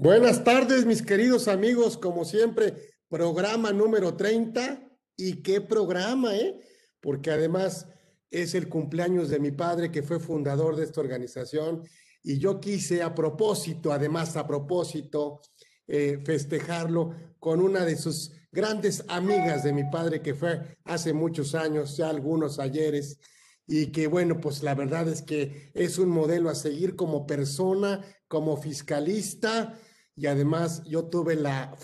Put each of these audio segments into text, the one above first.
Buenas tardes, mis queridos amigos, como siempre, programa número 30. ¿Y qué programa, eh? Porque además es el cumpleaños de mi padre, que fue fundador de esta organización, y yo quise a propósito, además a propósito, eh, festejarlo con una de sus grandes amigas de mi padre, que fue hace muchos años, ya algunos ayeres, y que bueno, pues la verdad es que es un modelo a seguir como persona, como fiscalista, y además yo tuve la,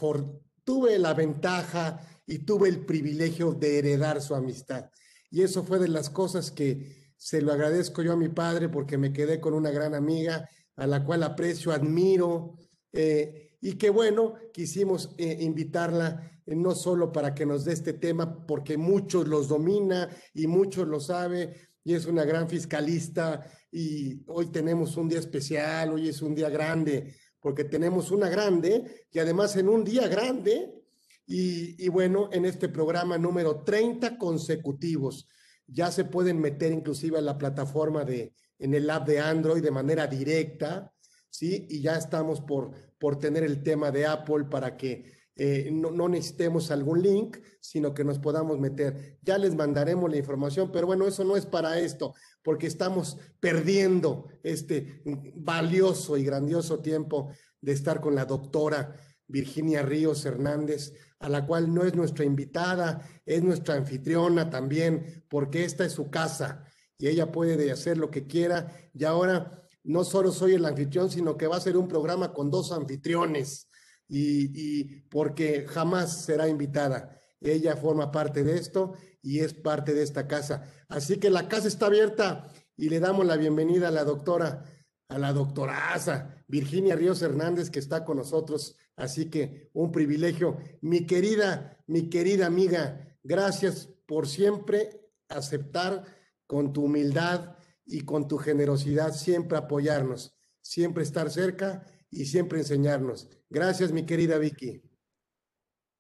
tuve la ventaja y tuve el privilegio de heredar su amistad. Y eso fue de las cosas que se lo agradezco yo a mi padre porque me quedé con una gran amiga a la cual aprecio, admiro, eh, y que bueno, quisimos eh, invitarla eh, no solo para que nos dé este tema, porque muchos los domina y muchos lo sabe, y es una gran fiscalista, y hoy tenemos un día especial, hoy es un día grande porque tenemos una grande y además en un día grande y, bueno, en este programa número 30 consecutivos. Ya se pueden meter inclusive a la plataforma de, en el app de Android de manera directa, ¿sí? Y ya estamos por, por tener el tema de Apple para que eh, no, no, necesitemos algún link, sino que nos podamos meter. Ya les mandaremos la información, pero bueno, eso no es para esto, porque estamos perdiendo este valioso y grandioso tiempo de estar con la doctora Virginia Ríos Hernández, a la cual no es nuestra invitada, es nuestra anfitriona también, porque esta es su casa y ella puede hacer lo que quiera. Y ahora no solo soy el anfitrión, sino que va a ser un programa con dos anfitriones y, porque jamás será invitada. Ella forma parte de esto y es parte de esta casa. Así que la casa está abierta y le damos la bienvenida a la doctora, a la doctoraza Virginia Ríos Hernández que está con nosotros. Así que un privilegio. Mi querida, mi querida amiga, gracias por siempre aceptar con tu humildad y con tu generosidad siempre apoyarnos, siempre estar cerca y siempre enseñarnos. Gracias, mi querida Vicky.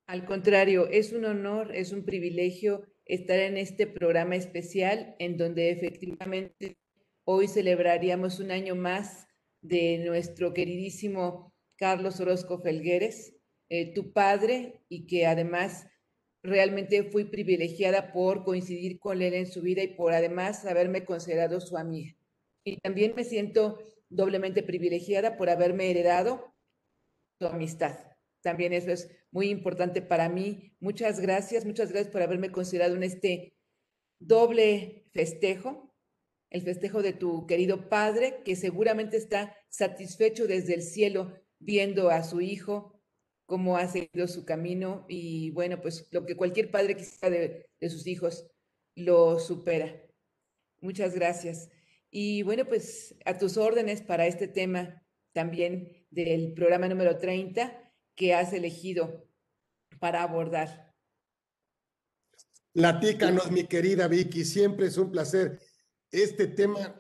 Al contrario, es un honor, es un privilegio estar en este programa especial en donde efectivamente hoy celebraríamos un año más de nuestro queridísimo Carlos Orozco Felgueres, eh, tu padre, y que además realmente fui privilegiada por coincidir con él en su vida y por además haberme considerado su amiga. Y también me siento doblemente privilegiada por haberme heredado tu amistad. También eso es muy importante para mí. Muchas gracias, muchas gracias por haberme considerado en este doble festejo, el festejo de tu querido padre, que seguramente está satisfecho desde el cielo viendo a su hijo, cómo ha seguido su camino y bueno, pues lo que cualquier padre quisiera de, sus hijos lo supera. Muchas gracias. Y bueno, pues a tus órdenes para este tema también del programa número 30 que has elegido para abordar. Latícanos, mi querida Vicky, siempre es un placer. Este tema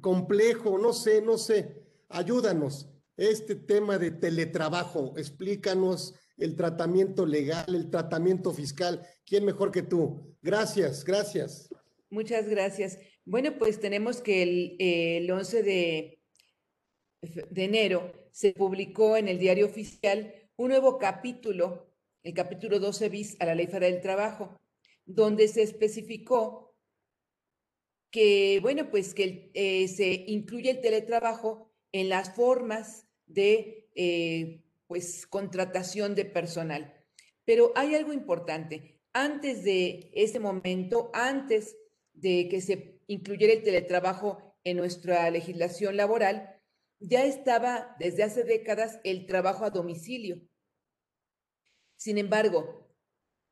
complejo, no sé, no sé, ayúdanos. Este tema de teletrabajo, explícanos el tratamiento legal, el tratamiento fiscal. ¿Quién mejor que tú? Gracias, gracias. Muchas gracias. Bueno, pues tenemos que el, 11 de, de enero se publicó en el diario oficial un nuevo capítulo, el capítulo 12 bis a la Ley Federal del Trabajo, donde se especificó que, bueno, pues que eh, se incluye el teletrabajo en las formas de, eh, pues, contratación de personal. Pero hay algo importante. Antes de ese momento, antes de que se incluyera el teletrabajo en nuestra legislación laboral, ya estaba desde hace décadas el trabajo a domicilio. Sin embargo,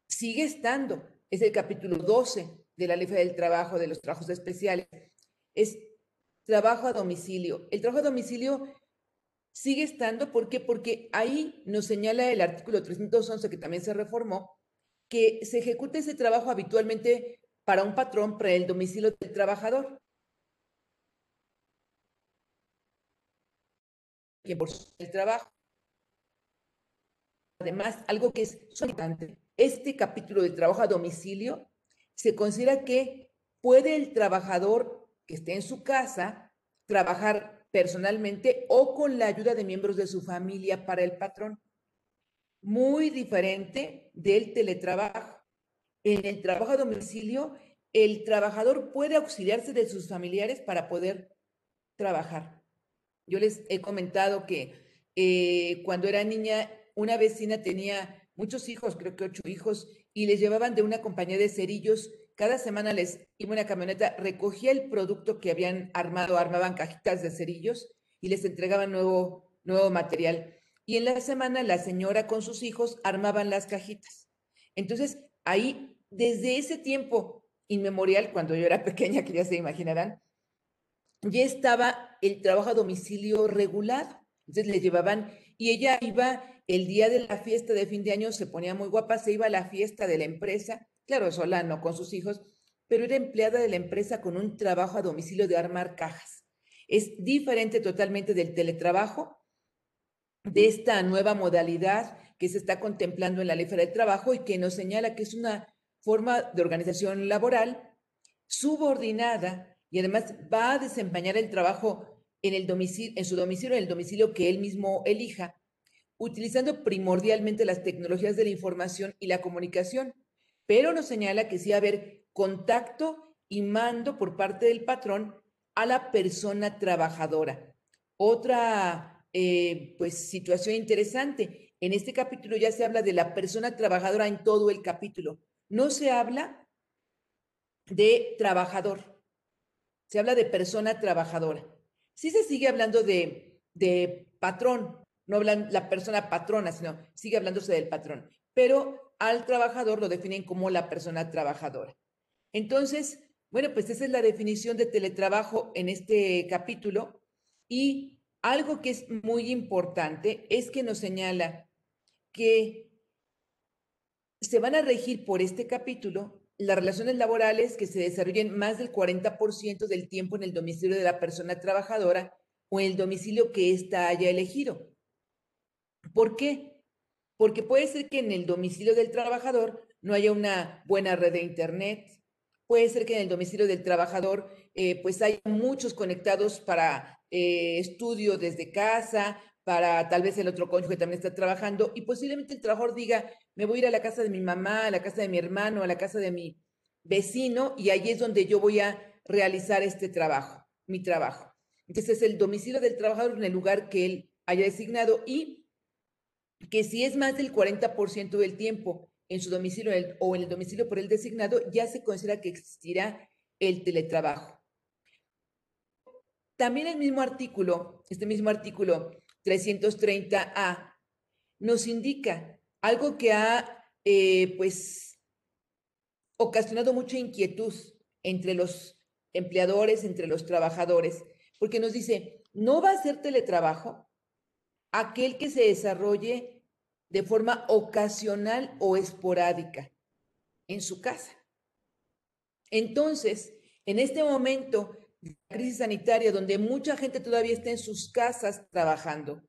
sigue estando, es el capítulo 12 de la Ley del Trabajo, de los trabajos especiales, es trabajo a domicilio. El trabajo a domicilio sigue estando, ¿por qué? Porque ahí nos señala el artículo 311, que también se reformó, que se ejecuta ese trabajo habitualmente para un patrón para el domicilio del trabajador. por el trabajo. Además, algo que es importante, este capítulo de trabajo a domicilio se considera que puede el trabajador que esté en su casa trabajar personalmente o con la ayuda de miembros de su familia para el patrón. Muy diferente del teletrabajo. En el trabajo a domicilio, el trabajador puede auxiliarse de sus familiares para poder trabajar. Yo les he comentado que eh, cuando era niña, una vecina tenía muchos hijos, creo que ocho hijos, y les llevaban de una compañía de cerillos. Cada semana les iba una camioneta, recogía el producto que habían armado, armaban cajitas de cerillos y les entregaban nuevo, nuevo material. Y en la semana la señora con sus hijos armaban las cajitas. Entonces, ahí, desde ese tiempo inmemorial, cuando yo era pequeña, que ya se imaginarán, ya estaba el trabajo a domicilio regulado. Entonces le llevaban y ella iba el día de la fiesta de fin de año, se ponía muy guapa, se iba a la fiesta de la empresa, claro, sola, no con sus hijos, pero era empleada de la empresa con un trabajo a domicilio de armar cajas. Es diferente totalmente del teletrabajo, de esta nueva modalidad que se está contemplando en la Ley Federal del Trabajo y que nos señala que es una forma de organización laboral subordinada y además va a desempeñar el trabajo en, el domicilio, en su domicilio, en el domicilio que él mismo elija, utilizando primordialmente las tecnologías de la información y la comunicación, pero nos señala que sí va a haber contacto y mando por parte del patrón a la persona trabajadora. Otra eh, pues, situación interesante, en este capítulo ya se habla de la persona trabajadora en todo el capítulo. No se habla de trabajador, se habla de persona trabajadora. Sí se sigue hablando de, de patrón, no hablan la persona patrona, sino sigue hablándose del patrón, pero al trabajador lo definen como la persona trabajadora. Entonces, bueno, pues esa es la definición de teletrabajo en este capítulo y algo que es muy importante es que nos señala que se van a regir por este capítulo las relaciones laborales que se desarrollen más del 40% del tiempo en el domicilio de la persona trabajadora o en el domicilio que ésta haya elegido. ¿Por qué? Porque puede ser que en el domicilio del trabajador no haya una buena red de Internet, puede ser que en el domicilio del trabajador eh, pues haya muchos conectados para eh, estudio desde casa, para tal vez el otro cónyuge también está trabajando y posiblemente el trabajador diga, me voy a ir a la casa de mi mamá, a la casa de mi hermano, a la casa de mi vecino y ahí es donde yo voy a realizar este trabajo, mi trabajo. Entonces es el domicilio del trabajador en el lugar que él haya designado y que si es más del 40% del tiempo en su domicilio o en el domicilio por el designado, ya se considera que existirá el teletrabajo. También el mismo artículo, este mismo artículo 330A, nos indica algo que ha, eh, pues, ocasionado mucha inquietud entre los empleadores, entre los trabajadores, porque nos dice, no va a ser teletrabajo aquel que se desarrolle de forma ocasional o esporádica en su casa. Entonces, en este momento crisis sanitaria, donde mucha gente todavía está en sus casas trabajando,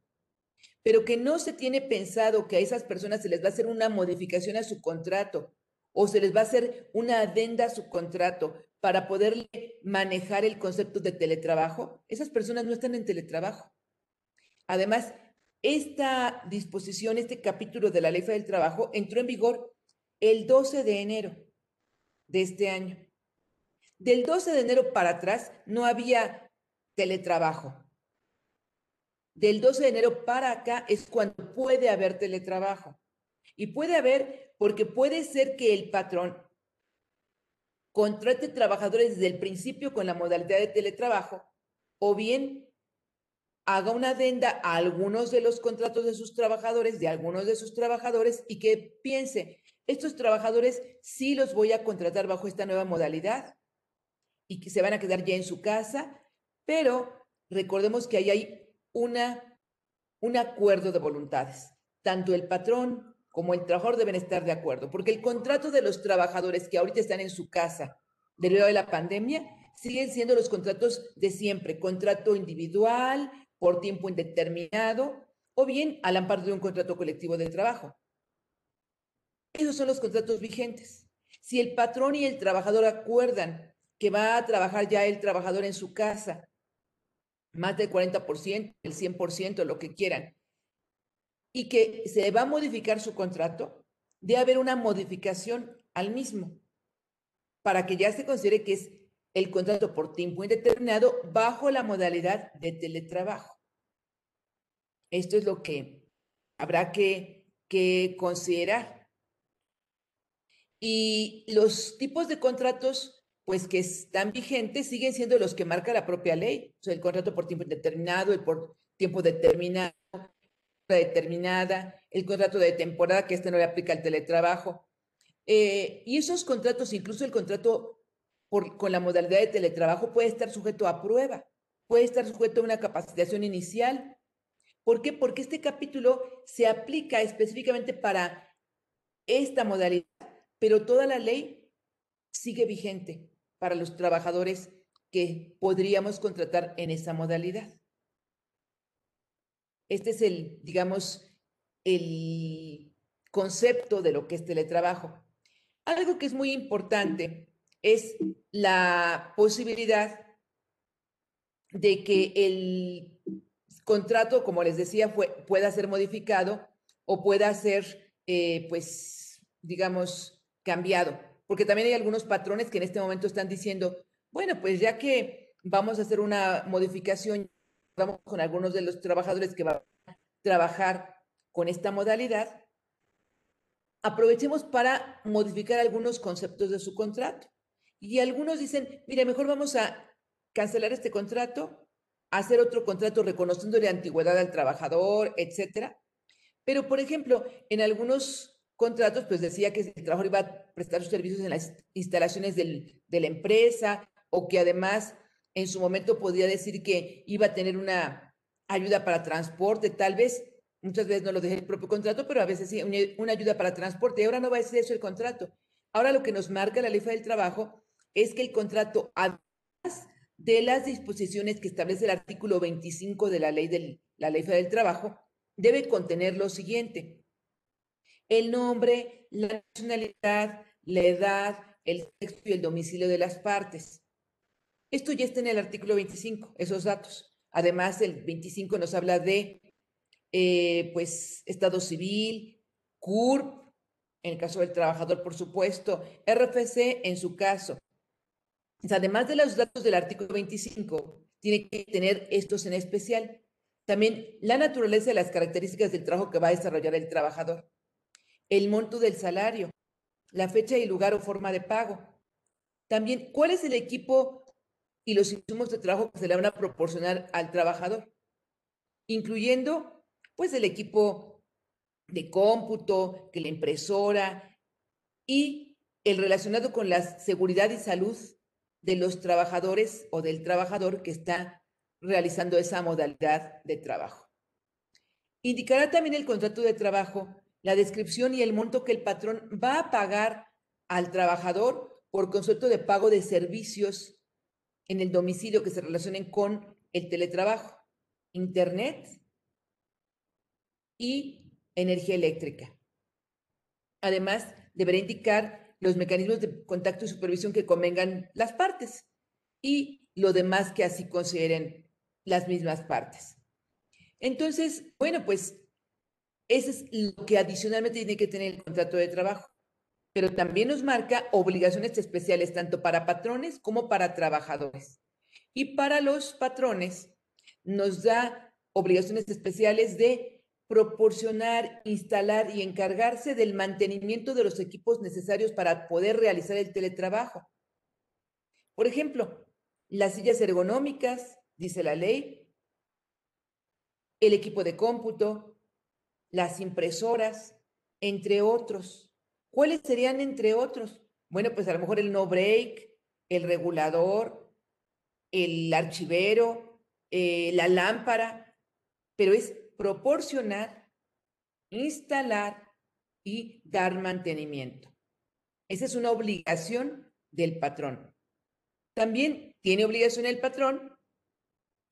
pero que no se tiene pensado que a esas personas se les va a hacer una modificación a su contrato o se les va a hacer una adenda a su contrato para poder manejar el concepto de teletrabajo, esas personas no están en teletrabajo. Además, esta disposición, este capítulo de la Ley del Trabajo entró en vigor el 12 de enero de este año. Del 12 de enero para atrás no había teletrabajo. Del 12 de enero para acá es cuando puede haber teletrabajo. Y puede haber porque puede ser que el patrón contrate trabajadores desde el principio con la modalidad de teletrabajo o bien haga una adenda a algunos de los contratos de sus trabajadores, de algunos de sus trabajadores y que piense, estos trabajadores sí los voy a contratar bajo esta nueva modalidad y que se van a quedar ya en su casa, pero recordemos que ahí hay una, un acuerdo de voluntades. Tanto el patrón como el trabajador deben estar de acuerdo, porque el contrato de los trabajadores que ahorita están en su casa debido a la pandemia siguen siendo los contratos de siempre, contrato individual, por tiempo indeterminado, o bien al amparo de un contrato colectivo de trabajo. Esos son los contratos vigentes. Si el patrón y el trabajador acuerdan que va a trabajar ya el trabajador en su casa más del 40%, el 100%, lo que quieran, y que se va a modificar su contrato, debe haber una modificación al mismo para que ya se considere que es el contrato por tiempo indeterminado bajo la modalidad de teletrabajo. Esto es lo que habrá que, que considerar. Y los tipos de contratos, pues que están vigentes, siguen siendo los que marca la propia ley. O sea, el contrato por tiempo indeterminado, el por tiempo determinado, determinada, el contrato de temporada, que este no le aplica al teletrabajo. Eh, y esos contratos, incluso el contrato con la modalidad de teletrabajo, puede estar sujeto a prueba, puede estar sujeto a una capacitación inicial. ¿Por qué? Porque este capítulo se aplica específicamente para esta modalidad, pero toda la ley sigue vigente para los trabajadores que podríamos contratar en esa modalidad. Este es el, digamos, el concepto de lo que es teletrabajo. Algo que es muy importante es la posibilidad de que el contrato, como les decía, pueda ser modificado o pueda ser, eh, pues, digamos, cambiado. Porque también hay algunos patrones que en este momento están diciendo, bueno, pues ya que vamos a hacer una modificación vamos con algunos de los trabajadores que van a trabajar con esta modalidad, aprovechemos para modificar algunos conceptos de su contrato. Y algunos dicen, mire, mejor vamos a cancelar este contrato, hacer otro contrato reconociéndole antigüedad al trabajador, etcétera. Pero, por ejemplo, en algunos contratos, pues decía que el trabajador iba a prestar sus servicios en las instalaciones del, de la empresa o que además en su momento podía decir que iba a tener una ayuda para transporte, tal vez, muchas veces no lo dejé el propio contrato, pero a veces sí, una ayuda para transporte. Y ahora no va a ser eso el contrato. Ahora lo que nos marca la ley del trabajo es que el contrato, además de las disposiciones que establece el artículo 25 de la ley del, la ley del trabajo, debe contener lo siguiente. El nombre, la nacionalidad, la edad, el sexo y el domicilio de las partes. Esto ya está en el artículo 25, esos datos. Además, el 25 nos habla de, eh, pues, Estado civil, CURP, en el caso del trabajador, por supuesto, RFC en su caso. Además de los datos del artículo 25, tiene que tener estos en especial. También la naturaleza y las características del trabajo que va a desarrollar el trabajador. El monto del salario, la fecha y lugar o forma de pago. También, ¿cuál es el equipo y los insumos de trabajo que se le van a proporcionar al trabajador, incluyendo pues el equipo de cómputo, que la impresora y el relacionado con la seguridad y salud de los trabajadores o del trabajador que está realizando esa modalidad de trabajo. Indicará también el contrato de trabajo la descripción y el monto que el patrón va a pagar al trabajador por concepto de pago de servicios en el domicilio que se relacionen con el teletrabajo, internet y energía eléctrica. Además, deberá indicar los mecanismos de contacto y supervisión que convengan las partes y lo demás que así consideren las mismas partes. Entonces, bueno, pues eso es lo que adicionalmente tiene que tener el contrato de trabajo pero también nos marca obligaciones especiales tanto para patrones como para trabajadores. Y para los patrones nos da obligaciones especiales de proporcionar, instalar y encargarse del mantenimiento de los equipos necesarios para poder realizar el teletrabajo. Por ejemplo, las sillas ergonómicas, dice la ley, el equipo de cómputo, las impresoras, entre otros. ¿Cuáles serían entre otros? Bueno, pues a lo mejor el no break, el regulador, el archivero, eh, la lámpara, pero es proporcionar, instalar y dar mantenimiento. Esa es una obligación del patrón. También tiene obligación el patrón,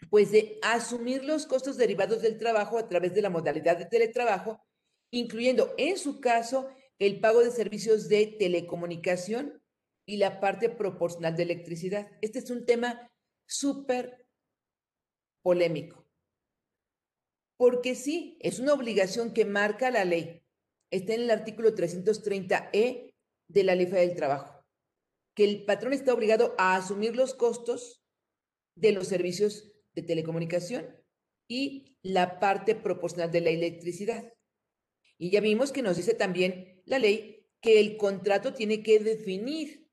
pues de asumir los costos derivados del trabajo a través de la modalidad de teletrabajo, incluyendo en su caso el pago de servicios de telecomunicación y la parte proporcional de electricidad. Este es un tema súper polémico. Porque sí, es una obligación que marca la ley. Está en el artículo 330E de la Ley del Trabajo, que el patrón está obligado a asumir los costos de los servicios de telecomunicación y la parte proporcional de la electricidad. Y ya vimos que nos dice también la ley que el contrato tiene que definir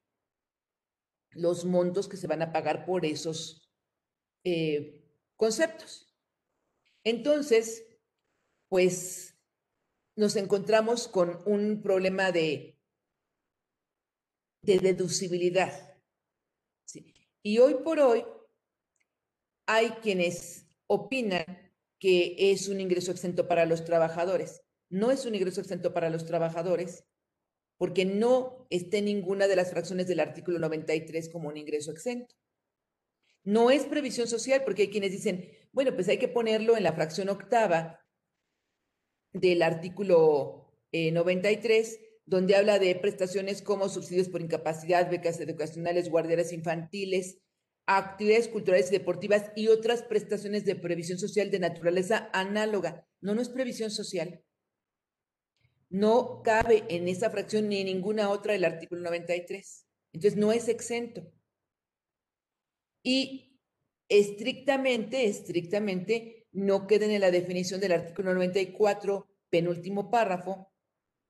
los montos que se van a pagar por esos eh, conceptos. Entonces, pues nos encontramos con un problema de, de deducibilidad. Y hoy por hoy hay quienes opinan que es un ingreso exento para los trabajadores. No es un ingreso exento para los trabajadores porque no está en ninguna de las fracciones del artículo 93 como un ingreso exento. No es previsión social porque hay quienes dicen, bueno, pues hay que ponerlo en la fracción octava del artículo 93, eh, donde habla de prestaciones como subsidios por incapacidad, becas educacionales, guarderas infantiles, actividades culturales y deportivas y otras prestaciones de previsión social de naturaleza análoga. No, no es previsión social. No cabe en esa fracción ni en ninguna otra del artículo 93. Entonces, no es exento. Y estrictamente, estrictamente, no queden en la definición del artículo 94, penúltimo párrafo,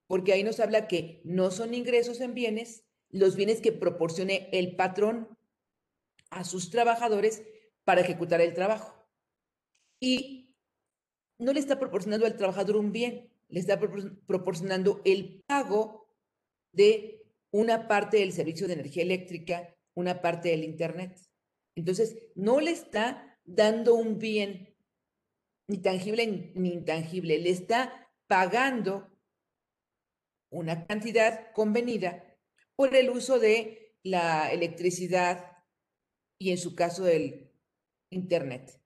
porque ahí nos habla que no son ingresos en bienes los bienes que proporcione el patrón a sus trabajadores para ejecutar el trabajo. Y no le está proporcionando al trabajador un bien, le está proporcionando el pago de una parte del servicio de energía eléctrica, una parte del Internet. Entonces, no le está dando un bien ni tangible ni intangible, le está pagando una cantidad convenida por el uso de la electricidad y en su caso del Internet.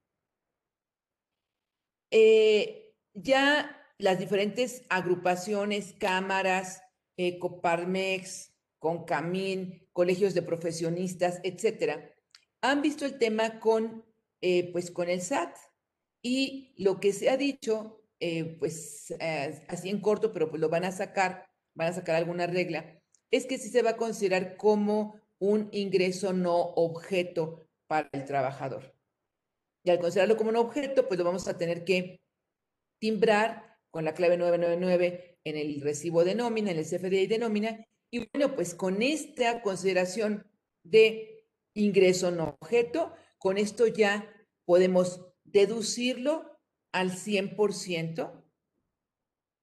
Eh, ya las diferentes agrupaciones, cámaras, eh, Coparmex, Concamín, colegios de profesionistas, etcétera, han visto el tema con, eh, pues, con el SAT y lo que se ha dicho, eh, pues eh, así en corto, pero pues lo van a sacar, van a sacar alguna regla, es que sí se va a considerar como un ingreso no objeto para el trabajador. Y al considerarlo como un objeto, pues lo vamos a tener que timbrar con la clave 999 en el recibo de nómina, en el CFDI de nómina. Y bueno, pues con esta consideración de ingreso no objeto. Con esto ya podemos deducirlo al 100%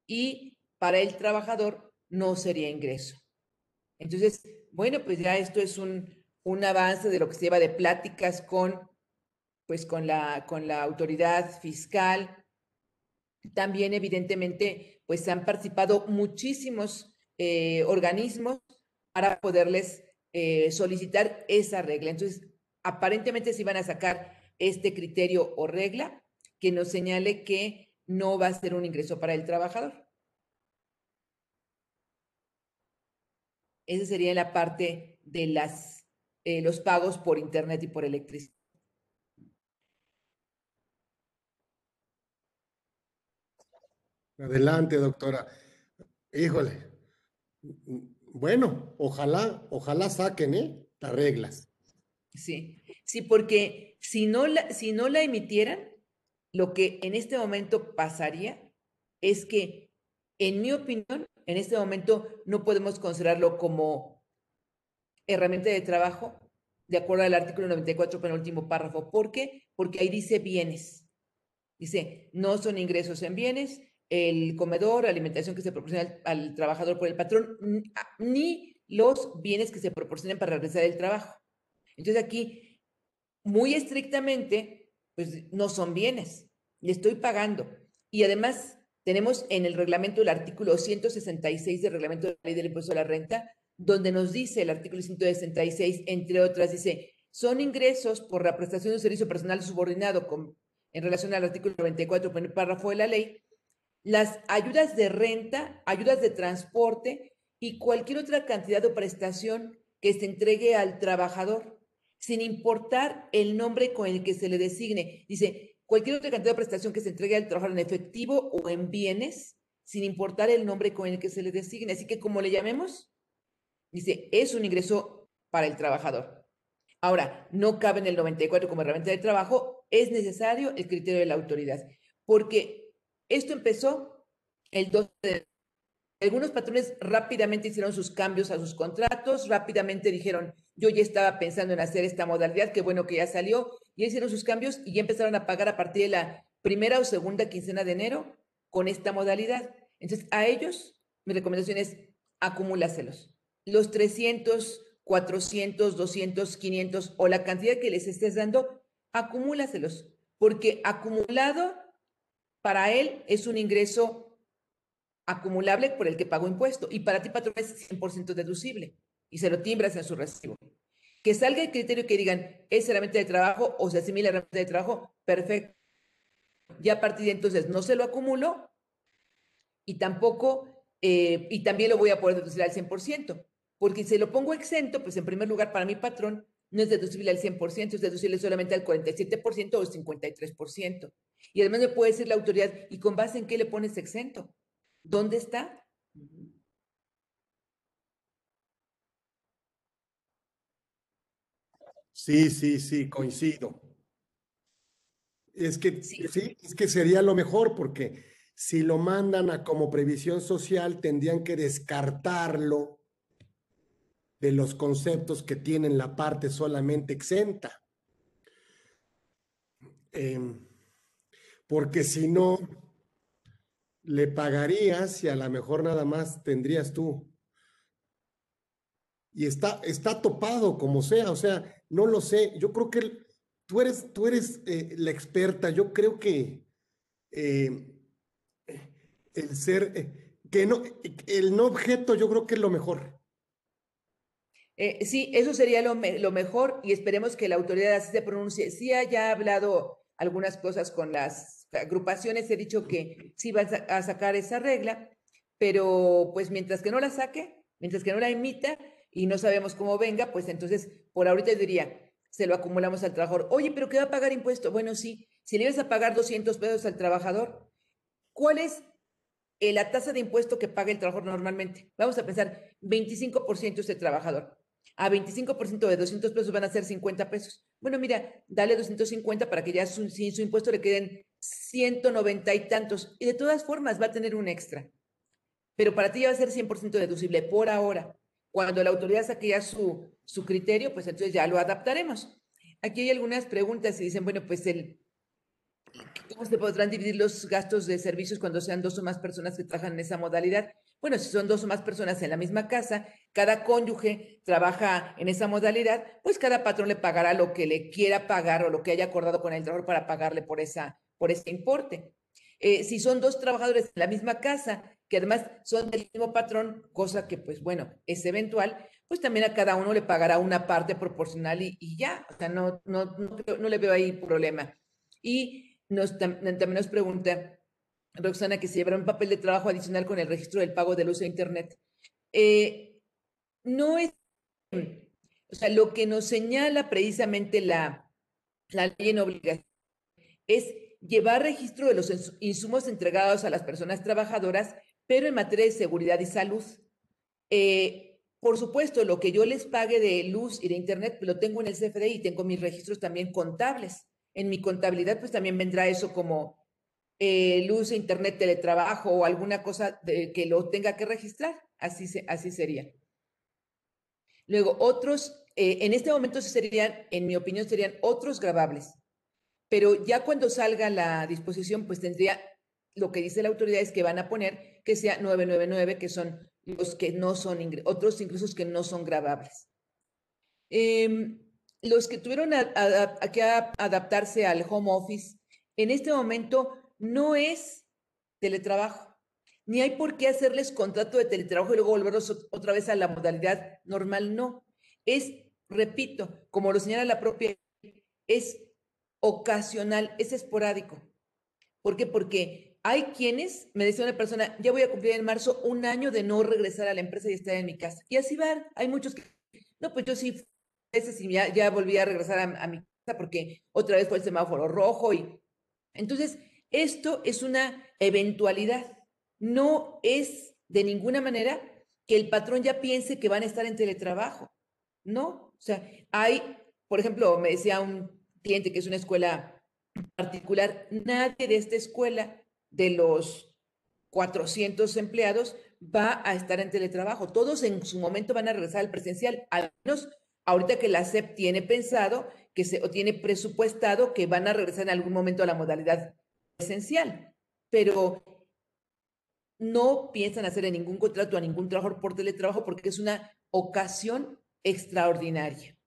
y para el trabajador no sería ingreso. Entonces, bueno, pues ya esto es un, un avance de lo que se lleva de pláticas con, pues con la, con la autoridad fiscal. También, evidentemente, pues han participado muchísimos eh, organismos para poderles eh, solicitar esa regla. Entonces, aparentemente si van a sacar este criterio o regla que nos señale que no va a ser un ingreso para el trabajador. Esa sería la parte de las, eh, los pagos por Internet y por electricidad. Adelante, doctora. Híjole, bueno, ojalá, ojalá saquen, ¿eh? Las reglas. Sí, sí, porque si no la, si no la emitieran, lo que en este momento pasaría es que, en mi opinión, en este momento no podemos considerarlo como herramienta de trabajo, de acuerdo al artículo 94, penúltimo párrafo. ¿Por qué? Porque ahí dice bienes. Dice, no son ingresos en bienes, el comedor, la alimentación que se proporciona al, trabajador por el patrón, ni los bienes que se proporcionen para realizar el trabajo. Entonces aquí, muy estrictamente, pues no son bienes, le estoy pagando. Y además tenemos en el reglamento el artículo 166 del reglamento de la ley del impuesto a la renta, donde nos dice el artículo 166, entre otras, dice, son ingresos por la prestación de un servicio personal subordinado con, en relación al artículo 94, párrafo de la ley, las ayudas de renta, ayudas de transporte y cualquier otra cantidad o prestación que se entregue al trabajador, sin importar el nombre con el que se le designe. Dice, cualquier otra cantidad de prestación que se entregue al trabajador en efectivo o en bienes, sin importar el nombre con el que se le designe. Así que como le llamemos, dice, es un ingreso para el trabajador. Ahora, no cabe en el 94 como herramienta de trabajo, es necesario el criterio de la autoridad, porque esto empezó el 12 de algunos patrones rápidamente hicieron sus cambios a sus contratos, rápidamente dijeron, yo ya estaba pensando en hacer esta modalidad, qué bueno que ya salió, y hicieron sus cambios y ya empezaron a pagar a partir de la primera o segunda quincena de enero con esta modalidad. Entonces, a ellos, mi recomendación es acumúlaselos. Los 300, 400, 200, 500 o la cantidad que les estés dando, acumúlaselos, porque acumulado para él es un ingreso acumulable por el que pagó impuesto y para ti, patrón, es 100% deducible y se lo timbras en su recibo. Que salga el criterio que digan, es herramienta de trabajo o se asimila a herramienta de trabajo, perfecto. Ya a partir de entonces no se lo acumulo y tampoco, eh, y también lo voy a poder deducir al 100%, porque si lo pongo exento, pues en primer lugar para mi patrón no es deducible al 100%, es deducible solamente al 47% o 53%. Y además me puede decir la autoridad, ¿y con base en qué le pones exento? ¿Dónde está? Sí, sí, sí, coincido. Es que sí. es que sería lo mejor porque si lo mandan a como previsión social tendrían que descartarlo de los conceptos que tienen la parte solamente exenta. Em, porque si no, le pagarías y a lo mejor nada más tendrías tú. Y está, está topado como sea, o sea, no lo sé. Yo creo que tú eres, tú eres eh, la experta. Yo creo que eh, el ser, eh, que no, el no objeto, yo creo que es lo mejor. sí, eso sería lo, mejor y esperemos que la autoridad así se pronuncie. Sí haya hablado algunas cosas con las agrupaciones he dicho que sí va a sacar esa regla, pero pues mientras que no la saque, mientras que no la emita y no sabemos cómo venga, pues entonces por ahorita diría, se lo acumulamos al trabajador. Oye, pero ¿qué va a pagar impuesto? Bueno, sí, si le vas a pagar 200 pesos al trabajador, ¿cuál es la tasa de impuesto que paga el trabajador normalmente? Vamos a pensar, 25% es el trabajador a 25% de 200 pesos van a ser 50 pesos. Bueno, mira, dale 250 para que ya sin su impuesto le queden 190 y tantos. Y de todas formas va a tener un extra. Pero para ti ya va a ser 100% deducible por ahora. Cuando la autoridad saque ya su, su criterio, pues entonces ya lo adaptaremos. Aquí hay algunas preguntas y dicen, bueno, pues el, ¿cómo se podrán dividir los gastos de servicios cuando sean dos o más personas que trabajan en esa modalidad? Bueno, si son dos o más personas en la misma casa, cada cónyuge trabaja en esa modalidad, pues cada patrón le pagará lo que le quiera pagar o lo que haya acordado con el trabajador para pagarle por, esa, por ese importe. Eh, si son dos trabajadores en la misma casa, que además son del mismo patrón, cosa que pues bueno, es eventual, pues también a cada uno le pagará una parte proporcional y, ya, o sea, no, no, no, le veo ahí problema. Y nos, también nos pregunta, Roxana, que se llevará un papel de trabajo adicional con el registro del pago del uso de Internet. Eh, no es, o sea, lo que nos señala precisamente la, la ley en obligación es llevar registro de los insumos entregados a las personas trabajadoras, pero en materia de seguridad y salud. Eh, por supuesto, lo que yo les pague de luz y de Internet, lo tengo en el CFDI y tengo mis registros también contables. En mi contabilidad, pues también vendrá eso como eh, luz, internet, teletrabajo o alguna cosa que lo tenga que registrar. Así, se, sería. Luego, otros, eh, en este momento serían, en mi opinión, serían otros grabables. Pero ya cuando salga la disposición, pues tendría, lo que dice la autoridad es que van a poner que sea 999, que son los que no son, otros incluso que no son grabables. Em, los que tuvieron que adaptarse al home office, en este momento no es teletrabajo, ni hay por qué hacerles contrato de teletrabajo y luego volverlos otra vez a la modalidad normal, no. Es, repito, como lo señala la propia, es ocasional, es esporádico. ¿Por qué? Porque hay quienes, me decía una persona, ya voy a cumplir en marzo un año de no regresar a la empresa y estar en mi casa. Y así van, hay muchos que, no, pues yo sí veces y ya, volví a regresar a, a mi casa porque otra vez fue el semáforo rojo y entonces esto es una eventualidad, no es de ninguna manera que el patrón ya piense que van a estar en teletrabajo. No, o sea, hay, por ejemplo, me decía un cliente que es una escuela particular, nadie de esta escuela, de los 400 empleados, va a estar en teletrabajo. Todos en su momento van a regresar al presencial, al menos ahorita que la SEP tiene pensado que se, o tiene presupuestado que van a regresar en algún momento a la modalidad presencial. Pero no piensan hacer ningún contrato a ningún trabajador por teletrabajo porque es una ocasión extraordinaria.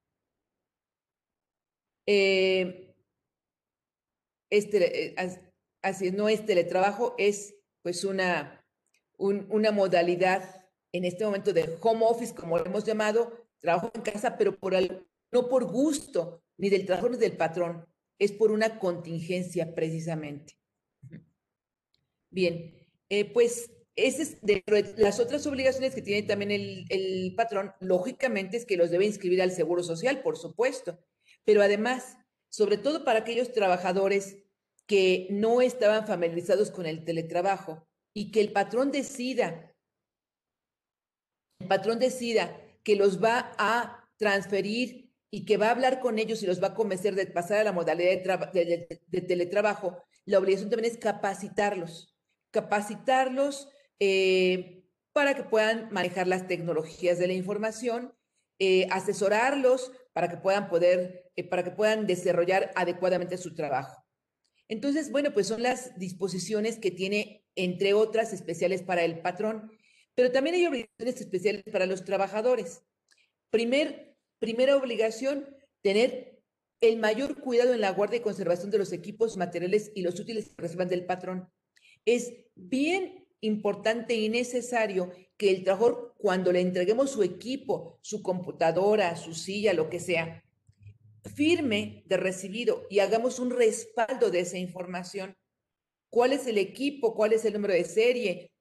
Eh, este, así no es teletrabajo, es pues una, una modalidad en este momento de home office, como lo hemos llamado, trabajo en casa, pero por no por gusto, ni del trabajo ni del patrón, es por una contingencia precisamente. Bien, eh, pues es de las otras obligaciones que tiene también el, el, patrón, lógicamente es que los debe inscribir al Seguro Social, por supuesto, pero además, sobre todo para aquellos trabajadores que no estaban familiarizados con el teletrabajo y que el patrón decida, el patrón decida que los va a transferir y que va a hablar con ellos y los va a convencer de pasar a la modalidad de, teletrabajo, la obligación también es capacitarlos capacitarlos eh, para que puedan manejar las tecnologías de la información, eh, asesorarlos para que puedan poder, eh, para que puedan desarrollar adecuadamente su trabajo. Entonces, bueno, pues son las disposiciones que tiene, entre otras, especiales para el patrón, pero también hay obligaciones especiales para los trabajadores. Primer, primera obligación, tener el mayor cuidado en la guardia y conservación de los equipos, materiales y los útiles que reciban del patrón. Es bien importante y necesario que el trabajador, cuando le entreguemos su equipo, su computadora, su silla, lo que sea, firme de recibido y hagamos un respaldo de esa información. ¿Cuál es el equipo? ¿Cuál es el número de serie?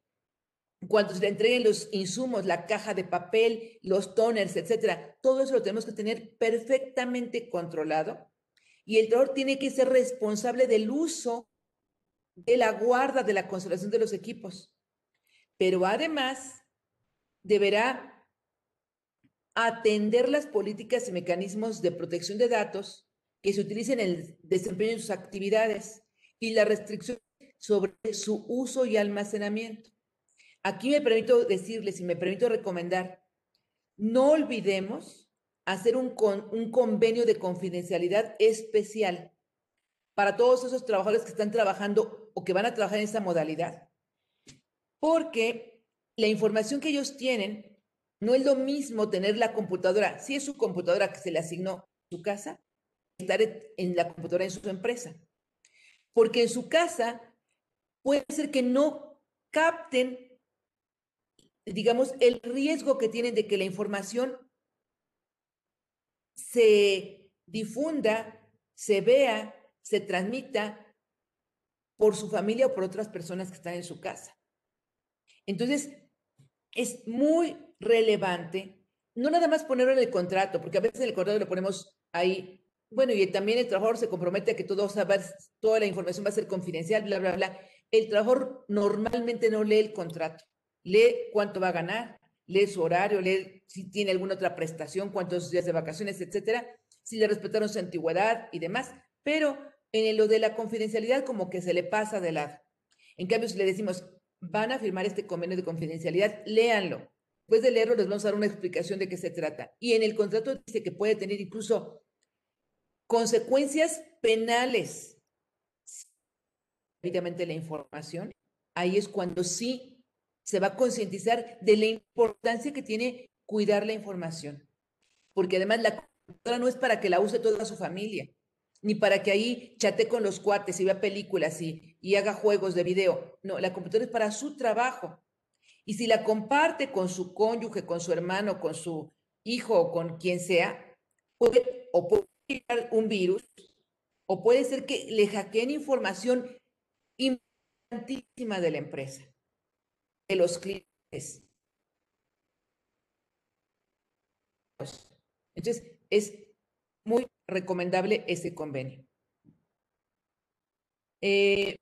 Cuando se le entreguen los insumos, la caja de papel, los toners, etcétera, todo eso lo tenemos que tener perfectamente controlado. Y el trabajador tiene que ser responsable del uso de la guarda, de la conservación de los equipos. Pero además deberá atender las políticas y mecanismos de protección de datos que se utilicen en el desempeño de sus actividades y la restricción sobre su uso y almacenamiento. Aquí me permito decirles y me permito recomendar, no olvidemos hacer un, un convenio de confidencialidad especial para todos esos trabajadores que están trabajando o que van a trabajar en esa modalidad. Porque la información que ellos tienen no es lo mismo tener la computadora, si es su computadora que se le asignó en su casa, estar en la computadora en su empresa. Porque en su casa puede ser que no capten, digamos, el riesgo que tienen de que la información se difunda, se vea se transmita por su familia o por otras personas que están en su casa. Entonces, es muy relevante, no nada más ponerlo en el contrato, porque a veces en el contrato lo ponemos ahí, bueno, y también el trabajador se compromete a que todo, toda la información va a ser confidencial, bla, bla, bla. El trabajador normalmente no lee el contrato, lee cuánto va a ganar, lee su horario, lee si tiene alguna otra prestación, cuántos días de vacaciones, etcétera, si le respetaron su antigüedad y demás, pero en lo de la confidencialidad como que se le pasa de lado. En cambio, si le decimos, van a firmar este convenio de confidencialidad, léanlo. Después de leerlo, les vamos a dar una explicación de qué se trata. Y en el contrato dice que puede tener incluso consecuencias penales. Evidentemente la información, ahí es cuando sí se va a concientizar de la importancia que tiene cuidar la información. Porque además la computadora no es para que la use toda su familia ni para que ahí chate con los cuates y vea películas y, y haga juegos de video. No, la computadora es para su trabajo. Y si la comparte con su cónyuge, con su hermano, con su hijo o con quien sea, puede o puede un virus o puede ser que le hackeen información importantísima de la empresa, de los clientes. Entonces, es muy recomendable ese convenio. Eh,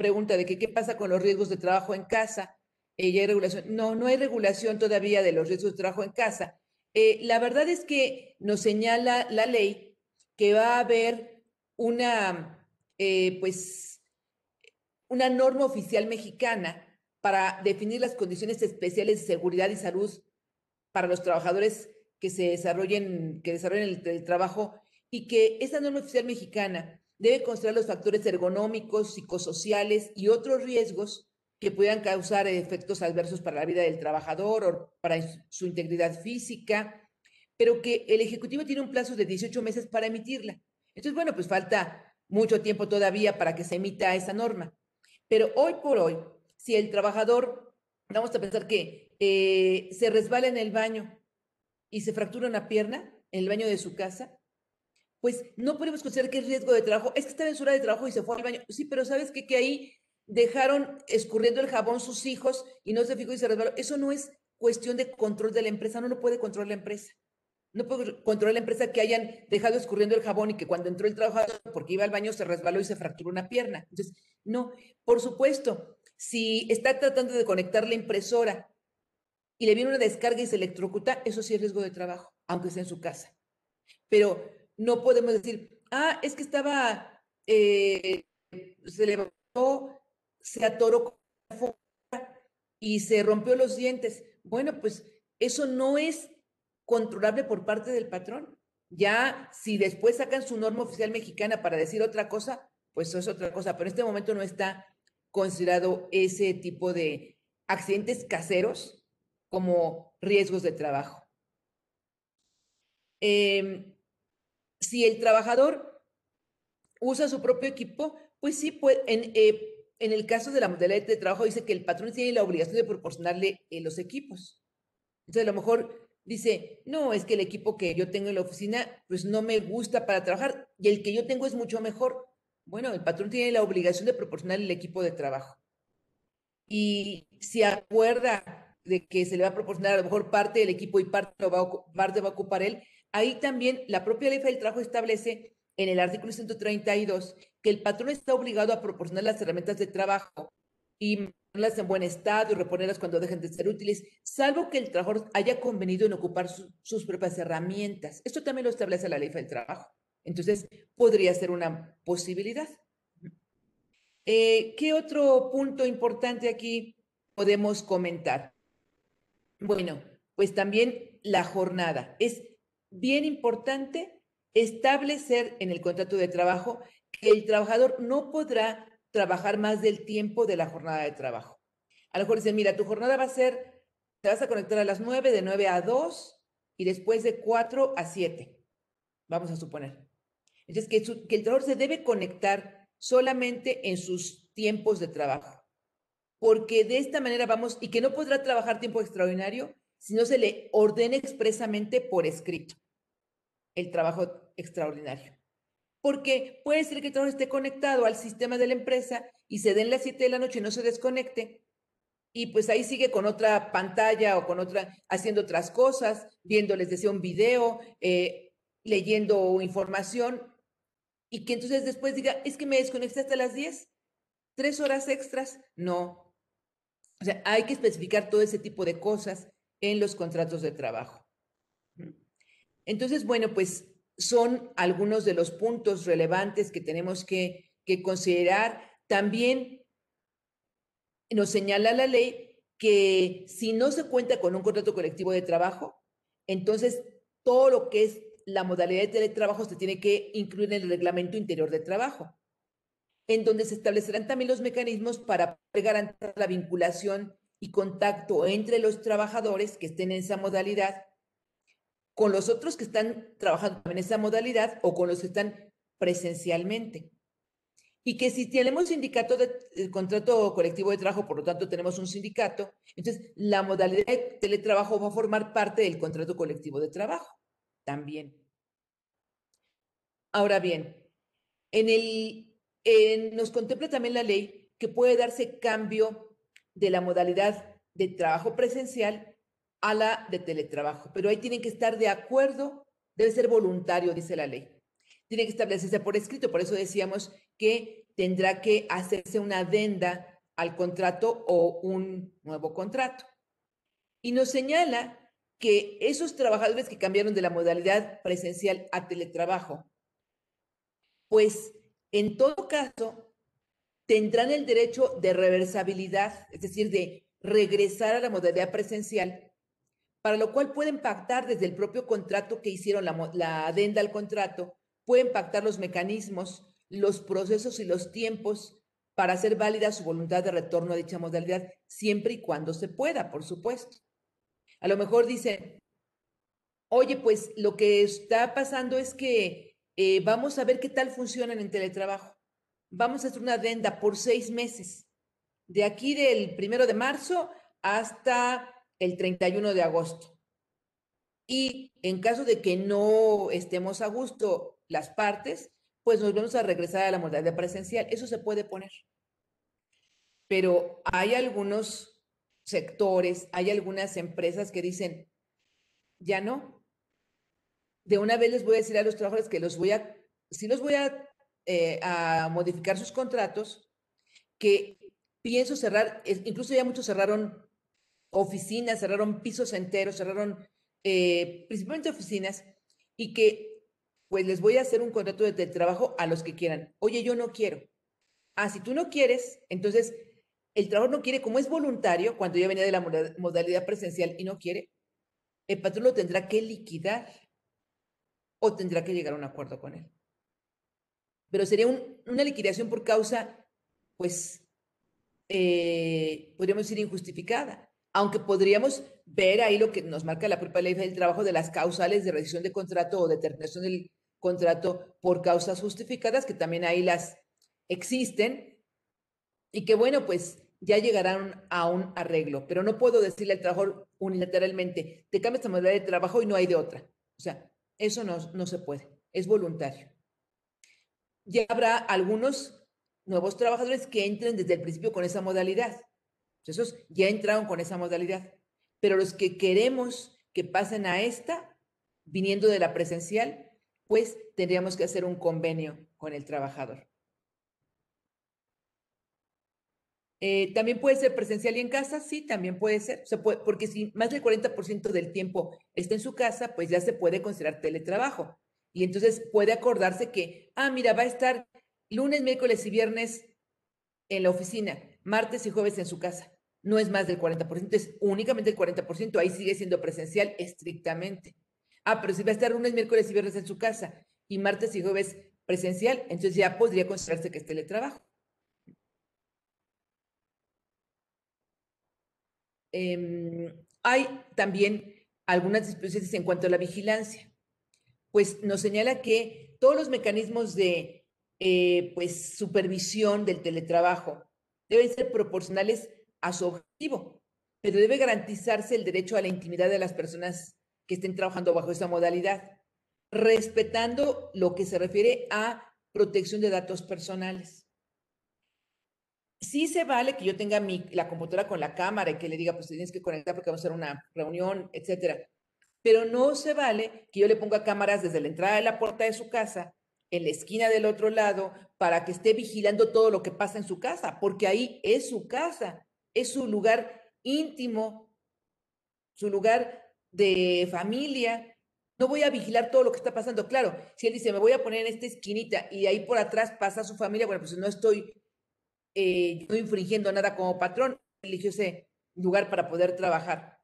pregunta de que qué pasa con los riesgos de trabajo en casa. Eh, ¿Ya hay regulación? No, no hay regulación todavía de los riesgos de trabajo en casa. Eh, la verdad es que nos señala la ley que va a haber una, pues, una norma oficial mexicana para definir las condiciones especiales de seguridad y salud para los trabajadores que se desarrollen, que desarrollen el, el trabajo y que esa norma oficial mexicana debe considerar los factores ergonómicos, psicosociales y otros riesgos que puedan causar efectos adversos para la vida del trabajador o para su integridad física, pero que el Ejecutivo tiene un plazo de 18 meses para emitirla. Entonces, bueno, pues falta mucho tiempo todavía para que se emita esa norma. Pero hoy por hoy, si el trabajador, vamos a pensar que eh, se resbala en el baño y se fractura una pierna en el baño de su casa, pues no podemos considerar que es riesgo de trabajo. Es que estaba en su hora de trabajo y se fue al baño. Sí, pero ¿sabes qué? Que ahí dejaron escurriendo el jabón sus hijos y no se fijó y se resbaló. Eso no es cuestión de control de la empresa, no lo puede controlar la empresa. No puede controlar la empresa que hayan dejado escurriendo el jabón y que cuando entró el trabajador, porque iba al baño, se resbaló y se fracturó una pierna. Entonces, no, por supuesto, si está tratando de conectar la impresora y le viene una descarga y se electrocuta, eso sí es riesgo de trabajo, aunque sea en su casa. Pero no podemos decir, ah, es que estaba, eh, se levantó, se atoró y se rompió los dientes. Bueno, pues eso no es controlable por parte del patrón. Ya si después sacan su norma oficial mexicana para decir otra cosa, pues eso es otra cosa, pero en este momento no está considerado ese tipo de accidentes caseros como riesgos de trabajo. Eh, si el trabajador usa su propio equipo, pues sí, puede, en, eh, en el caso de la modalidad de trabajo dice que el patrón tiene la obligación de proporcionarle eh, los equipos. Entonces, a lo mejor dice, no, es que el equipo que yo tengo en la oficina, pues no me gusta para trabajar y el que yo tengo es mucho mejor. Bueno, el patrón tiene la obligación de proporcionar el equipo de trabajo. Y si acuerda de que se le va a proporcionar a lo mejor parte del equipo y parte, lo va, parte va a ocupar él, Ahí también la propia ley del trabajo establece en el artículo 132 que el patrón está obligado a proporcionar las herramientas de trabajo y ponerlas en buen estado y reponerlas cuando dejen de ser útiles, salvo que el trabajador haya convenido en ocupar sus propias herramientas. Esto también lo establece la ley del trabajo. Entonces, podría ser una posibilidad. Eh, ¿Qué otro punto importante aquí podemos comentar? Bueno, pues también la jornada. Es bien importante establecer en el contrato de trabajo que el trabajador no podrá trabajar más del tiempo de la jornada de trabajo. A lo mejor dicen, mira, tu jornada va a ser, te vas a conectar a las 9, de 9 a 2 y después de 4 a 7, vamos a suponer. Entonces, que, que el trabajador se debe conectar solamente en sus tiempos de trabajo, porque de esta manera vamos, y que no podrá trabajar tiempo extraordinario si no se le ordena expresamente por escrito el trabajo extraordinario. Porque puede ser que el trabajo esté conectado al sistema de la empresa y se den las 7 de la noche y no se desconecte. Y pues ahí sigue con otra pantalla o con otra, haciendo otras cosas, viendo, les decía, un video, eh, leyendo información. Y que entonces después diga, es que me desconecté hasta las 10, tres horas extras. No. O sea, hay que especificar todo ese tipo de cosas en los contratos de trabajo. Entonces, bueno, pues son algunos de los puntos relevantes que tenemos que, considerar. También nos señala la ley que si no se cuenta con un contrato colectivo de trabajo, entonces todo lo que es la modalidad de teletrabajo se tiene que incluir en el reglamento interior de trabajo, en donde se establecerán también los mecanismos para garantizar la vinculación y contacto entre los trabajadores que estén en esa modalidad con los otros que están trabajando en esa modalidad o con los que están presencialmente. Y que si tenemos sindicato de, eh, contrato colectivo de trabajo, por lo tanto tenemos un sindicato, entonces la modalidad de teletrabajo va a formar parte del contrato colectivo de trabajo también. Ahora bien, en el, nos contempla también la ley que puede darse cambio de la modalidad de trabajo presencial a la de teletrabajo, pero ahí tienen que estar de acuerdo, debe ser voluntario, dice la ley. Tiene que establecerse por escrito, por eso decíamos que tendrá que hacerse una adenda al contrato o un nuevo contrato. Y nos señala que esos trabajadores que cambiaron de la modalidad presencial a teletrabajo, pues en todo caso tendrán el derecho de reversibilidad, es decir, de regresar a la modalidad presencial, para lo cual pueden pactar desde el propio contrato que hicieron la, la adenda al contrato, pueden pactar los mecanismos, los procesos y los tiempos para hacer válida su voluntad de retorno a dicha modalidad, siempre y cuando se pueda, por supuesto. A lo mejor dicen, oye, pues lo que está pasando es que eh, vamos a ver qué tal funcionan en teletrabajo. Vamos a hacer una adenda por seis meses, de aquí del primero de marzo hasta el 31 de agosto. Y en caso de que no estemos a gusto las partes, pues nos vamos a regresar a la modalidad presencial. Eso se puede poner. Pero hay algunos sectores, hay algunas empresas que dicen, ya no. De una vez les voy a decir a los trabajadores que los voy a, si los voy a, eh, a modificar sus contratos, que pienso cerrar, incluso ya muchos cerraron oficinas, cerraron pisos enteros, cerraron eh, principalmente oficinas, y que pues les voy a hacer un contrato de trabajo a los que quieran. Oye, yo no quiero. Ah, si tú no quieres, entonces el trabajador no quiere, como es voluntario, cuando ya venía de la modalidad presencial y no quiere, el patrón lo tendrá que liquidar o tendrá que llegar a un acuerdo con él. Pero sería una liquidación por causa, pues, eh, podríamos decir injustificada, aunque podríamos ver ahí lo que nos marca la propia ley del trabajo de las causales de rescisión de contrato o determinación del contrato por causas justificadas, que también ahí las existen, y que bueno, pues ya llegarán a un arreglo, pero no puedo decirle al trabajador unilateralmente, te cambias esta modalidad de trabajo y no hay de otra. O sea, eso no, no se puede, es voluntario. Ya habrá algunos nuevos trabajadores que entren desde el principio con esa modalidad. Esos ya entraron con esa modalidad. Pero los que queremos que pasen a esta, viniendo de la presencial, pues tendríamos que hacer un convenio con el trabajador. Eh, también puede ser presencial y en casa, sí, también puede ser, porque si más del 40% del tiempo está en su casa, pues ya se puede considerar teletrabajo. Y entonces puede acordarse que, ah, mira, va a estar lunes, miércoles y viernes en la oficina, martes y jueves en su casa. No es más del 40%, es únicamente el 40%, ahí sigue siendo presencial estrictamente. Ah, pero si va a estar lunes, miércoles y viernes en su casa y martes y jueves presencial, entonces ya podría considerarse que es teletrabajo. Em, hay también algunas disposiciones en cuanto a la vigilancia. Pues nos señala que todos los mecanismos de eh, pues, supervisión del teletrabajo deben ser proporcionales a su objetivo, pero debe garantizarse el derecho a la intimidad de las personas que estén trabajando bajo esa modalidad, respetando lo que se refiere a protección de datos personales sí se vale que yo tenga mi, la computadora con la cámara y que le diga, pues tienes que conectar porque vamos a hacer una reunión, etcétera. Pero no se vale que yo le ponga cámaras desde la entrada de la puerta de su casa, en la esquina del otro lado, para que esté vigilando todo lo que pasa en su casa, porque ahí es su casa, es su lugar íntimo, su lugar de familia. No voy a vigilar todo lo que está pasando. Claro, si él dice, me voy a poner en esta esquinita y ahí por atrás pasa su familia, bueno, pues no estoy eh, infringiendo nada como patrón, eligió ese lugar para poder trabajar.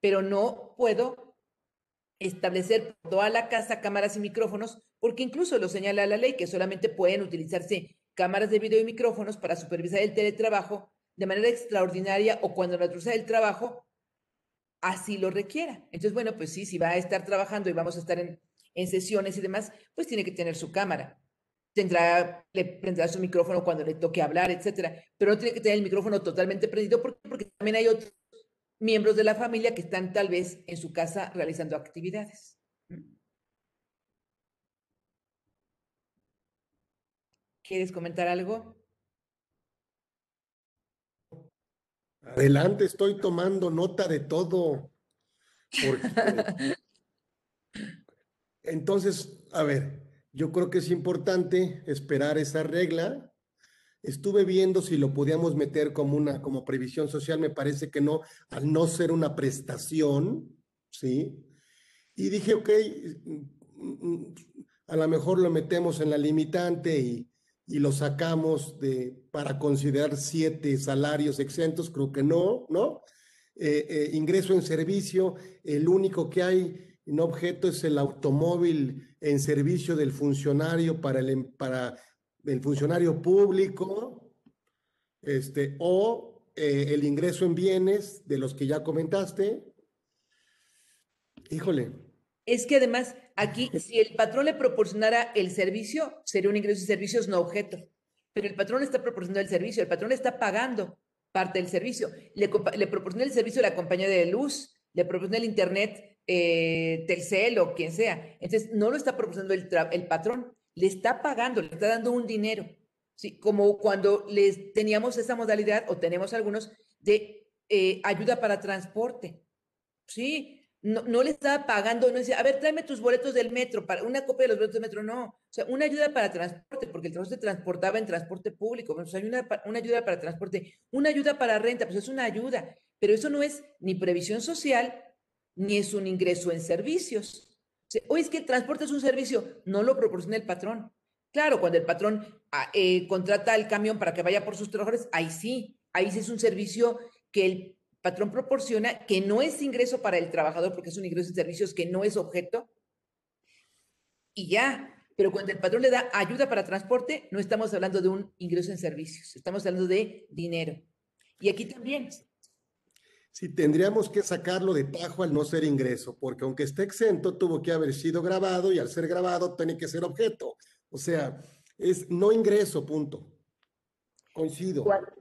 Pero no puedo establecer toda la casa cámaras y micrófonos, porque incluso lo señala la ley que solamente pueden utilizarse cámaras de video y micrófonos para supervisar el teletrabajo de manera extraordinaria o cuando la naturaleza del trabajo así lo requiera. Entonces, bueno, pues sí, si va a estar trabajando y vamos a estar en, sesiones y demás, pues tiene que tener su cámara tendrá, le prenderá su micrófono cuando le toque hablar, etcétera, pero no tiene que tener el micrófono totalmente prendido porque, porque también hay otros miembros de la familia que están tal vez en su casa realizando actividades. ¿Quieres comentar algo? Adelante, estoy tomando nota de todo. Entonces, a ver, yo creo que es importante esperar esa regla. Estuve viendo si lo podíamos meter como una como previsión social, me parece que no, al no ser una prestación, ¿sí? Y dije, ok, a lo mejor lo metemos en la limitante y, y lo sacamos de, para considerar siete salarios exentos, creo que no, ¿no? Eh, eh, ingreso en servicio, el único que hay en objeto es el automóvil en servicio del funcionario para em, para el funcionario público, este, o eh, el ingreso en bienes de los que ya comentaste. Híjole. Es que además aquí, si el patrón le proporcionara el servicio, sería un ingreso de servicios no objeto. Pero el patrón está proporcionando el servicio, el patrón está pagando parte del servicio. Le, le proporciona el servicio a la compañía de luz, le proporciona el internet eh, Telcel o quien sea. Entonces, no lo está proporcionando el, el patrón, le está pagando, le está dando un dinero. ¿sí? Como cuando les teníamos esa modalidad, o tenemos algunos, de eh, ayuda para transporte. Sí, no, no, le estaba pagando, no decía, a ver, tráeme tus boletos del metro, para una copia de los boletos del metro, no. O sea, una ayuda para transporte, porque el transporte se transportaba en transporte público. Pues hay una, una ayuda para transporte, una ayuda para renta, pues es una ayuda. Pero eso no es ni previsión social, ni es un ingreso en servicios. O es que el transporte es un servicio, no lo proporciona el patrón. Claro, cuando el patrón ah, eh, contrata el camión para que vaya por sus trabajadores, ahí sí, ahí sí es un servicio que el patrón proporciona, que no es ingreso para el trabajador, porque es un ingreso en servicios que no es objeto. Y ya, pero cuando el patrón le da ayuda para transporte, no estamos hablando de un ingreso en servicios, estamos hablando de dinero. Y aquí también, Sí, tendríamos que sacarlo de tajo al no ser ingreso, porque aunque esté exento, tuvo que haber sido grabado y al ser grabado tiene que ser objeto. O sea, es no ingreso, punto. Coincido. Cuando,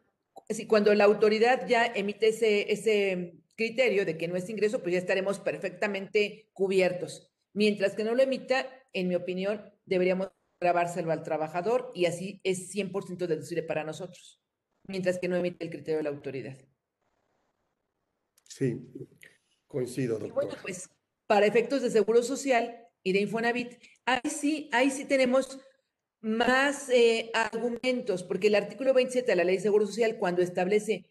cuando la autoridad ya emite ese, ese criterio de que no es ingreso, pues ya estaremos perfectamente cubiertos. Mientras que no lo emita, en mi opinión, deberíamos grabárselo al trabajador y así es 100% deducible para nosotros, mientras que no emite el criterio de la autoridad. Sí, coincido, doctor. bueno, pues para efectos de seguro social y de Infonavit, ahí sí, ahí sí tenemos más eh, argumentos, porque el artículo 27 de la Ley de Seguro Social, cuando establece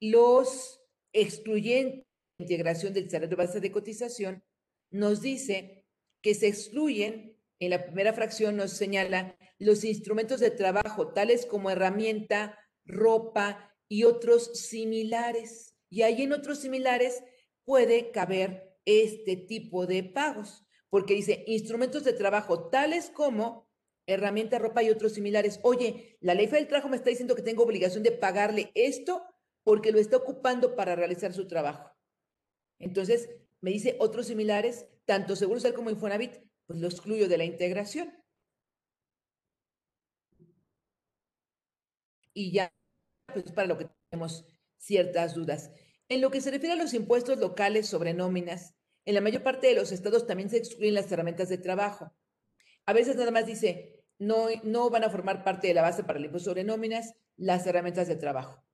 los excluyentes de integración del salario de base de cotización, nos dice que se excluyen, en la primera fracción nos señala los instrumentos de trabajo, tales como herramienta, ropa y otros similares. Y ahí en otros similares puede caber este tipo de pagos, porque dice instrumentos de trabajo tales como herramienta, ropa y otros similares. Oye, la ley del trabajo me está diciendo que tengo obligación de pagarle esto porque lo está ocupando para realizar su trabajo. Entonces, me dice otros similares, tanto Seguro como Infonavit, pues lo excluyo de la integración. Y ya, pues para lo que tenemos ciertas dudas. En lo que se refiere a los impuestos locales sobre nóminas, en la mayor parte de los estados también se excluyen las herramientas de trabajo. A veces nada más dice, no, no van a formar parte de la base para el impuesto sobre nóminas las herramientas de trabajo.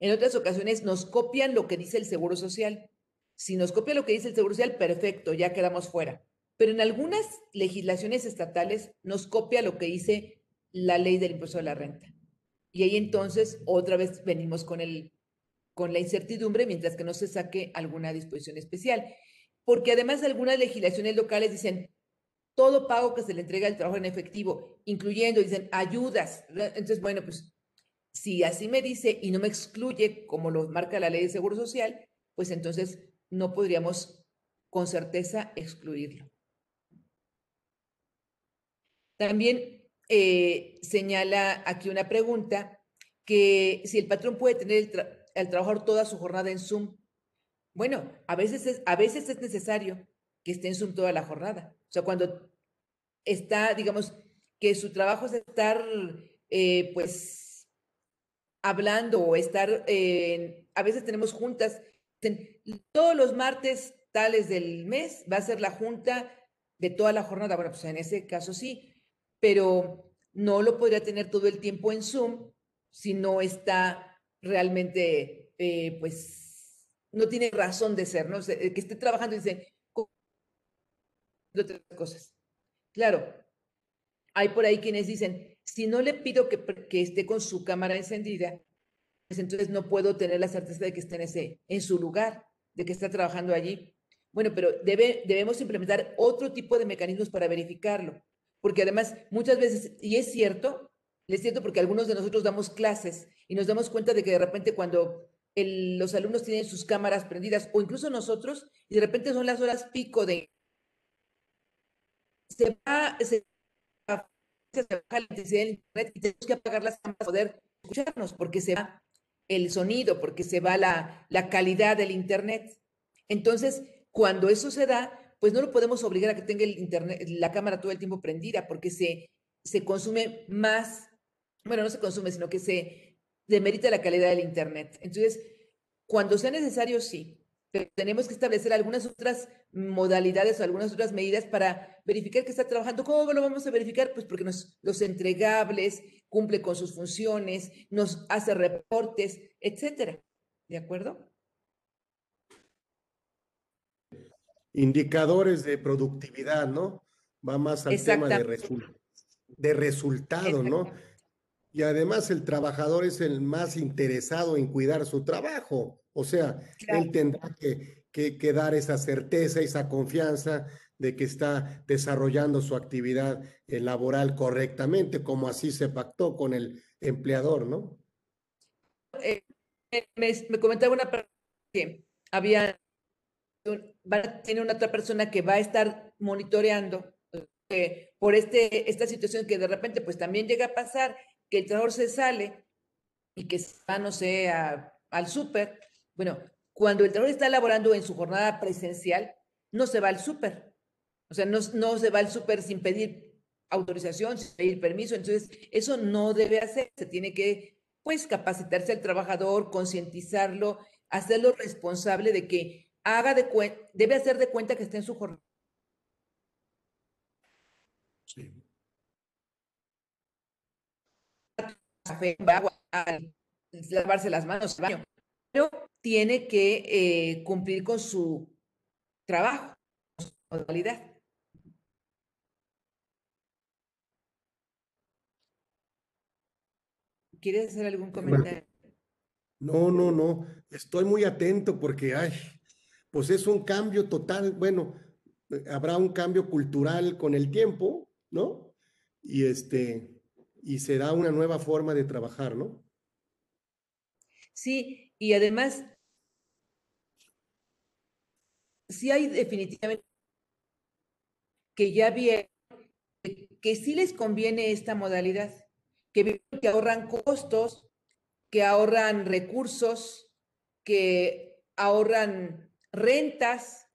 En otras ocasiones nos copian lo que dice el Seguro Social. Si nos copia lo que dice el Seguro Social, perfecto, ya quedamos fuera. Pero en algunas legislaciones estatales nos copia lo que dice la ley del impuesto de la renta. Y ahí entonces otra vez venimos con el con la incertidumbre mientras que no se saque alguna disposición especial. Porque además algunas legislaciones locales dicen todo pago que se le entrega al trabajo en efectivo, incluyendo, dicen, ayudas. Entonces, bueno, pues si así me dice y no me excluye como lo marca la ley de Seguro Social, pues entonces no podríamos con certeza excluirlo. También eh, señala aquí una pregunta que si el patrón puede tener el, el trabajador toda su jornada en Zoom. Bueno, a veces es, a veces es necesario que esté en Zoom toda la jornada. O sea, cuando está, digamos, que su trabajo es estar, eh, pues, hablando o estar, a veces tenemos juntas, todos los martes tales del mes va a ser la junta de toda la jornada. Bueno, pues en ese caso sí, pero no lo podría tener todo el tiempo en Zoom si no está realmente, eh, pues, no tiene razón de ser, ¿no? que esté trabajando y dice, otras cosas. Claro, hay por ahí quienes dicen, si no le pido que, esté con su cámara encendida, pues entonces no puedo tener la certeza de que esté en, ese, en su lugar, de que está trabajando allí. Bueno, pero debe, debemos implementar otro tipo de mecanismos para verificarlo, porque además muchas veces, y es cierto, es cierto porque algunos de nosotros damos clases y nos damos cuenta de que de repente cuando los alumnos tienen sus cámaras prendidas o incluso nosotros, y de repente son las horas pico de... Se va, se, se baja la intensidad del internet y tenemos que apagar las cámaras para poder escucharnos porque se va el sonido, porque se va la, la calidad del internet. Entonces, cuando eso se da, pues no lo podemos obligar a que tenga el internet, la cámara todo el tiempo prendida porque se, se consume más, bueno, no se consume, sino que se demerita la calidad del Internet. Entonces, cuando sea necesario, sí, pero tenemos que establecer algunas otras modalidades o algunas otras medidas para verificar que está trabajando. ¿Cómo lo vamos a verificar? Pues porque nos, los entregables cumple con sus funciones, nos hace reportes, etcétera. ¿De acuerdo? Indicadores de productividad, ¿no? Va más al tema de, de resultado, ¿no? Y además el trabajador es el más interesado en cuidar su trabajo. O sea, él tendrá que, que, dar esa certeza, esa confianza de que está desarrollando su actividad eh, laboral correctamente, como así se pactó con el empleador, ¿no? Eh, me, comentaba una persona que había, tiene una otra persona que va a estar monitoreando eh, por este, esta situación que de repente pues también llega a pasar que el trabajador se sale y que va, no sé, al súper. Bueno, cuando el trabajador está laborando en su jornada presencial, no se va al súper. O sea, no, no se va al súper sin pedir autorización, sin pedir permiso. Entonces, eso no debe hacer. Se tiene que, pues, capacitarse al trabajador, concientizarlo, hacerlo responsable de que haga de cuenta, debe hacer de cuenta que está en su jornada. Sí. Café, agua, lavarse las manos, al baño, pero tiene que eh, cumplir con su trabajo, su modalidad. ¿Quieres hacer algún comentario? No, no, no. Estoy muy atento porque, ay, pues es un cambio total. Bueno, habrá un cambio cultural con el tiempo, ¿no? Y este, y se da una nueva forma de trabajar, ¿no? Sí, y además, sí hay definitivamente que ya vi que sí les conviene esta modalidad, que, que ahorran costos, que ahorran recursos, que ahorran rentas.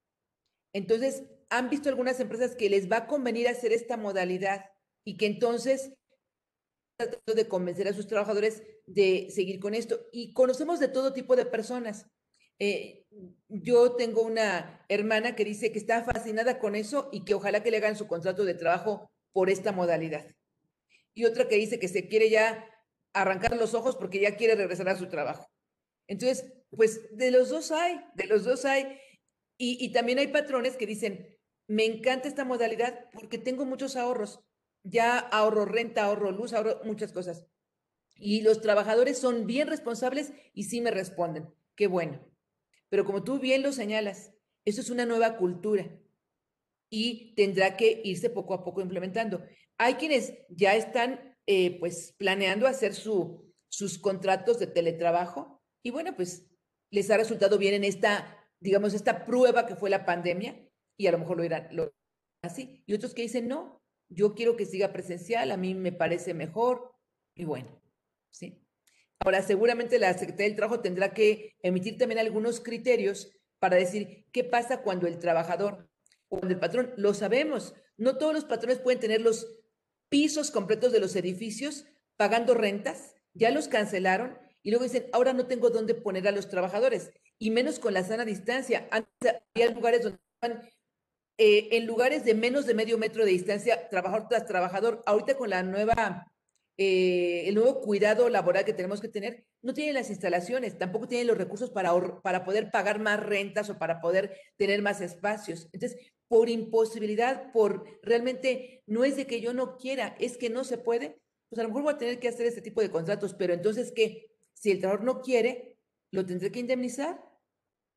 Entonces, han visto algunas empresas que les va a convenir hacer esta modalidad y que entonces tratando de convencer a sus trabajadores de seguir con esto. Y conocemos de todo tipo de personas. Eh, yo tengo una hermana que dice que está fascinada con eso y que ojalá que le hagan su contrato de trabajo por esta modalidad. Y otra que dice que se quiere ya arrancar los ojos porque ya quiere regresar a su trabajo. Entonces, pues de los dos hay, de los dos hay. Y, y también hay patrones que dicen, me encanta esta modalidad porque tengo muchos ahorros ya ahorro renta, ahorro luz, ahorro muchas cosas. Y los trabajadores son bien responsables y sí me responden. Qué bueno. Pero como tú bien lo señalas, eso es una nueva cultura y tendrá que irse poco a poco implementando. Hay quienes ya están eh, pues planeando hacer su, sus contratos de teletrabajo y bueno, pues les ha resultado bien en esta, digamos, esta prueba que fue la pandemia y a lo mejor lo irán así. Y otros que dicen, no, yo quiero que siga presencial, a mí me parece mejor y bueno, ¿sí? Ahora, seguramente la Secretaría del Trabajo tendrá que emitir también algunos criterios para decir qué pasa cuando el trabajador, cuando el patrón, lo sabemos, no todos los patrones pueden tener los pisos completos de los edificios pagando rentas, ya los cancelaron y luego dicen, ahora no tengo dónde poner a los trabajadores, y menos con la sana distancia. Antes había lugares donde eh, en lugares de menos de medio metro de distancia, trabajador tras trabajador. Ahorita con la nueva eh, el nuevo cuidado laboral que tenemos que tener, no tiene las instalaciones, tampoco tiene los recursos para, para poder pagar más rentas o para poder tener más espacios. Entonces, por imposibilidad, por realmente, no es de que yo no quiera, es que no se puede, pues a lo mejor voy a tener que hacer este tipo de contratos, pero entonces, ¿qué? Si el trabajador no quiere, ¿lo tendré que indemnizar?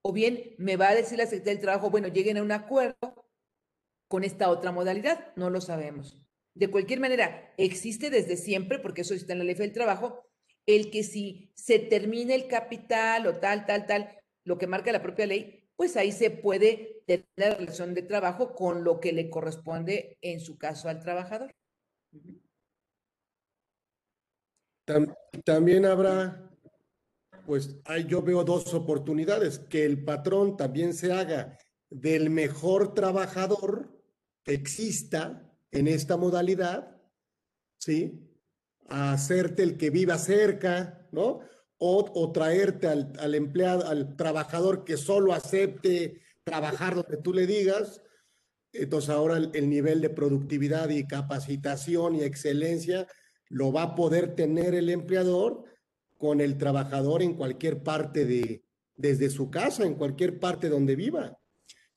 O bien me va a decir la Secretaría del Trabajo, bueno, lleguen a un acuerdo con esta otra modalidad, no lo sabemos. De cualquier manera, existe desde siempre, porque eso está en la ley del trabajo, el que si se termina el capital o tal, tal, tal, lo que marca la propia ley, pues ahí se puede tener la relación de trabajo con lo que le corresponde en su caso al trabajador. También habrá, pues yo veo dos oportunidades, que el patrón también se haga del mejor trabajador exista en esta modalidad, ¿sí? A hacerte el que viva cerca, ¿no? O, traerte al, empleado, al trabajador que solo acepte trabajar donde tú le digas. Entonces ahora el, nivel de productividad y capacitación y excelencia lo va a poder tener el empleador con el trabajador en cualquier parte de, desde su casa, en cualquier parte donde viva.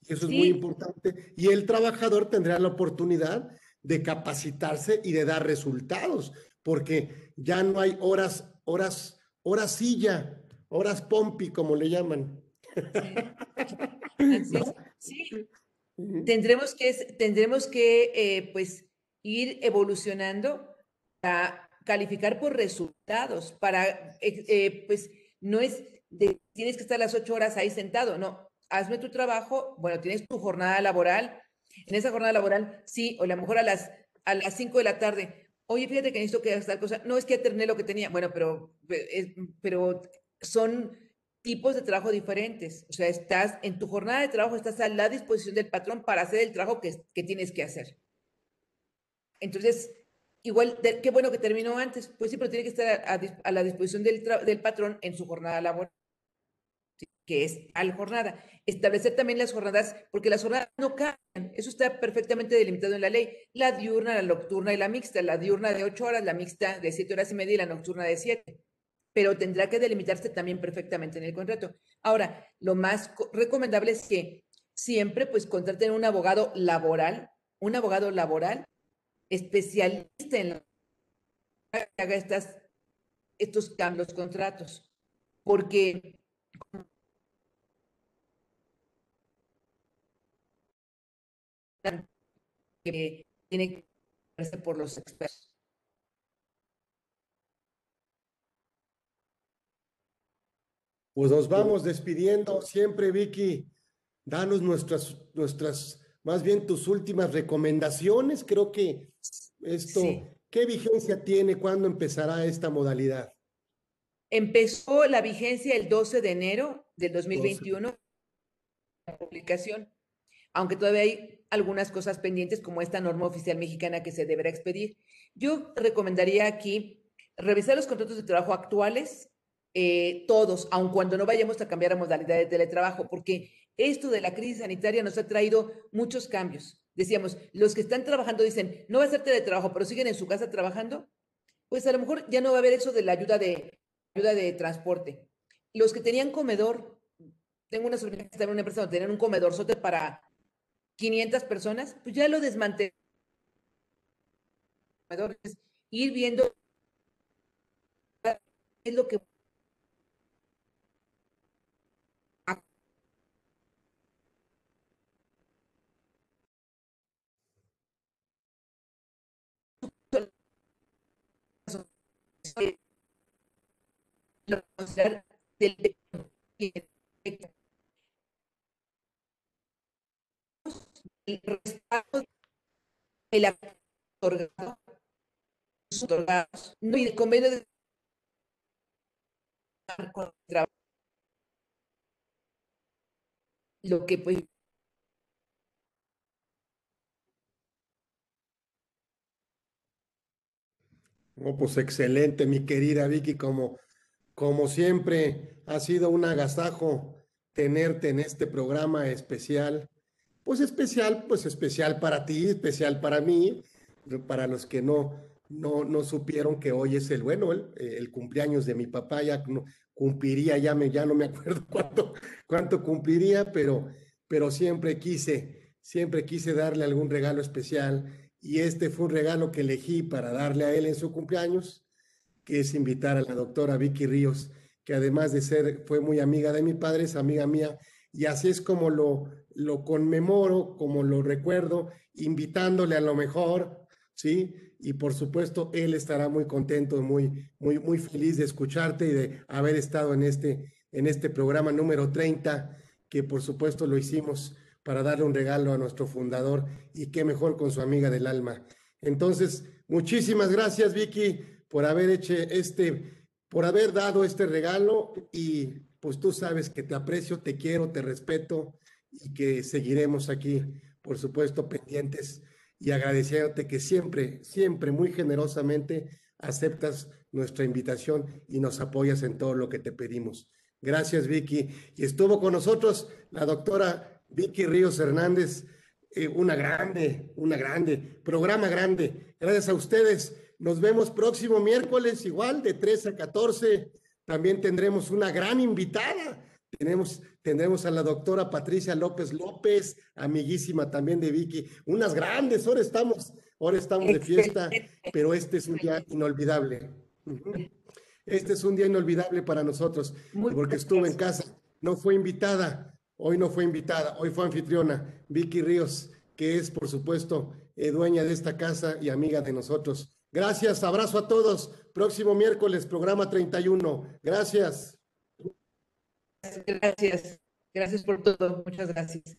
Eso es muy importante. Y el trabajador tendrá la oportunidad de capacitarse y de dar resultados, porque ya no hay horas, horas, horas silla, horas pompi, como le llaman. Sí. Tendremos que, tendremos que eh, pues, ir evolucionando a calificar por resultados, para, eh, eh, pues, no es de, tienes que estar las ocho horas ahí sentado, no, hazme tu trabajo, bueno, tienes tu jornada laboral, en esa jornada laboral, sí, o a lo mejor a las, a las 5 de la tarde, oye, fíjate que necesito que hagas tal cosa, no es que ya lo que tenía, bueno, pero, pero son tipos de trabajo diferentes, o sea, estás en tu jornada de trabajo, estás a la disposición del patrón para hacer el trabajo que, tienes que hacer. Entonces, igual, qué bueno que terminó antes, pues sí, pero tiene que estar a, la disposición del patrón en su jornada laboral que es al jornada. Establecer también las jornadas, porque las jornadas no cambian, eso está perfectamente delimitado en la ley. La diurna, la nocturna y la mixta. La diurna de ocho horas, la mixta de siete horas y media y la nocturna de siete. Pero tendrá que delimitarse también perfectamente en el contrato. Ahora, lo más recomendable es que siempre pues contraten un abogado laboral, un abogado laboral especialista en la que haga estas, estos cambios, contratos, porque que tiene que verse por los expertos. Pues nos vamos despidiendo. Siempre, Vicky, danos nuestras, nuestras, más bien tus últimas recomendaciones. Creo que esto, ¿qué vigencia tiene? ¿Cuándo empezará esta modalidad? Empezó la vigencia el 12 de enero del 2021, la publicación, aunque todavía hay algunas cosas pendientes como esta norma oficial mexicana que se deberá expedir. Yo recomendaría aquí revisar los contratos de trabajo actuales, eh, todos, aun cuando no vayamos a cambiar a modalidades de teletrabajo, porque esto de la crisis sanitaria nos ha traído muchos cambios. Decíamos, los que están trabajando dicen, no va a ser teletrabajo, pero siguen en su casa trabajando, pues a lo mejor ya no va a haber eso de la ayuda de, ayuda de transporte. Los que tenían comedor, tengo una sobrina que está en una empresa donde tenían un comedor para 500 personas, pues ya lo desmanteló. Ir viendo es lo que el respaldo el otorgado, otorgados, no, y el convenio de lo que pues Oh, pues excelente, mi querida Vicky, como, como siempre, ha sido un agasajo tenerte en este programa especial pues especial, pues especial para ti, especial para mí, para los que no, no, no supieron que hoy es el, bueno, el, cumpleaños de mi papá, ya cumpliría, ya, me, ya no me acuerdo cuánto, cuánto cumpliría, pero, pero siempre quise, siempre quise darle algún regalo especial y este fue un regalo que elegí para darle a él en su cumpleaños, que es invitar a la doctora Vicky Ríos, que además de ser, fue muy amiga de mi padre, es amiga mía, y así es como lo, lo conmemoro, como lo recuerdo, invitándole a lo mejor, ¿sí? Y por supuesto, él estará muy contento, muy, muy, muy feliz de escucharte y de haber estado en este, en este programa número 30, que por supuesto lo hicimos para darle un regalo a nuestro fundador y qué mejor con su amiga del alma. Entonces, muchísimas gracias, Vicky, por haber hecho este, por haber dado este regalo y pues tú sabes que te aprecio, te quiero, te respeto y que seguiremos aquí, por supuesto, pendientes y agradeciéndote que siempre, siempre muy generosamente aceptas nuestra invitación y nos apoyas en todo lo que te pedimos. Gracias, Vicky. Y estuvo con nosotros la doctora Vicky Ríos Hernández, eh, una grande, una grande, programa grande. Gracias a ustedes. Nos vemos próximo miércoles, igual de 13 a 14. También tendremos una gran invitada. Tenemos, tendremos a la doctora Patricia López López, amiguísima también de Vicky. Unas grandes, ahora estamos, ahora estamos de fiesta, pero este es un día inolvidable. Este es un día inolvidable para nosotros, porque estuve en casa. No fue invitada, hoy no fue invitada, hoy fue anfitriona, Vicky Ríos, que es, por supuesto, eh, dueña de esta casa y amiga de nosotros. Gracias, abrazo a todos. Próximo miércoles, programa 31. Gracias. Gracias, gracias por todo. Muchas gracias.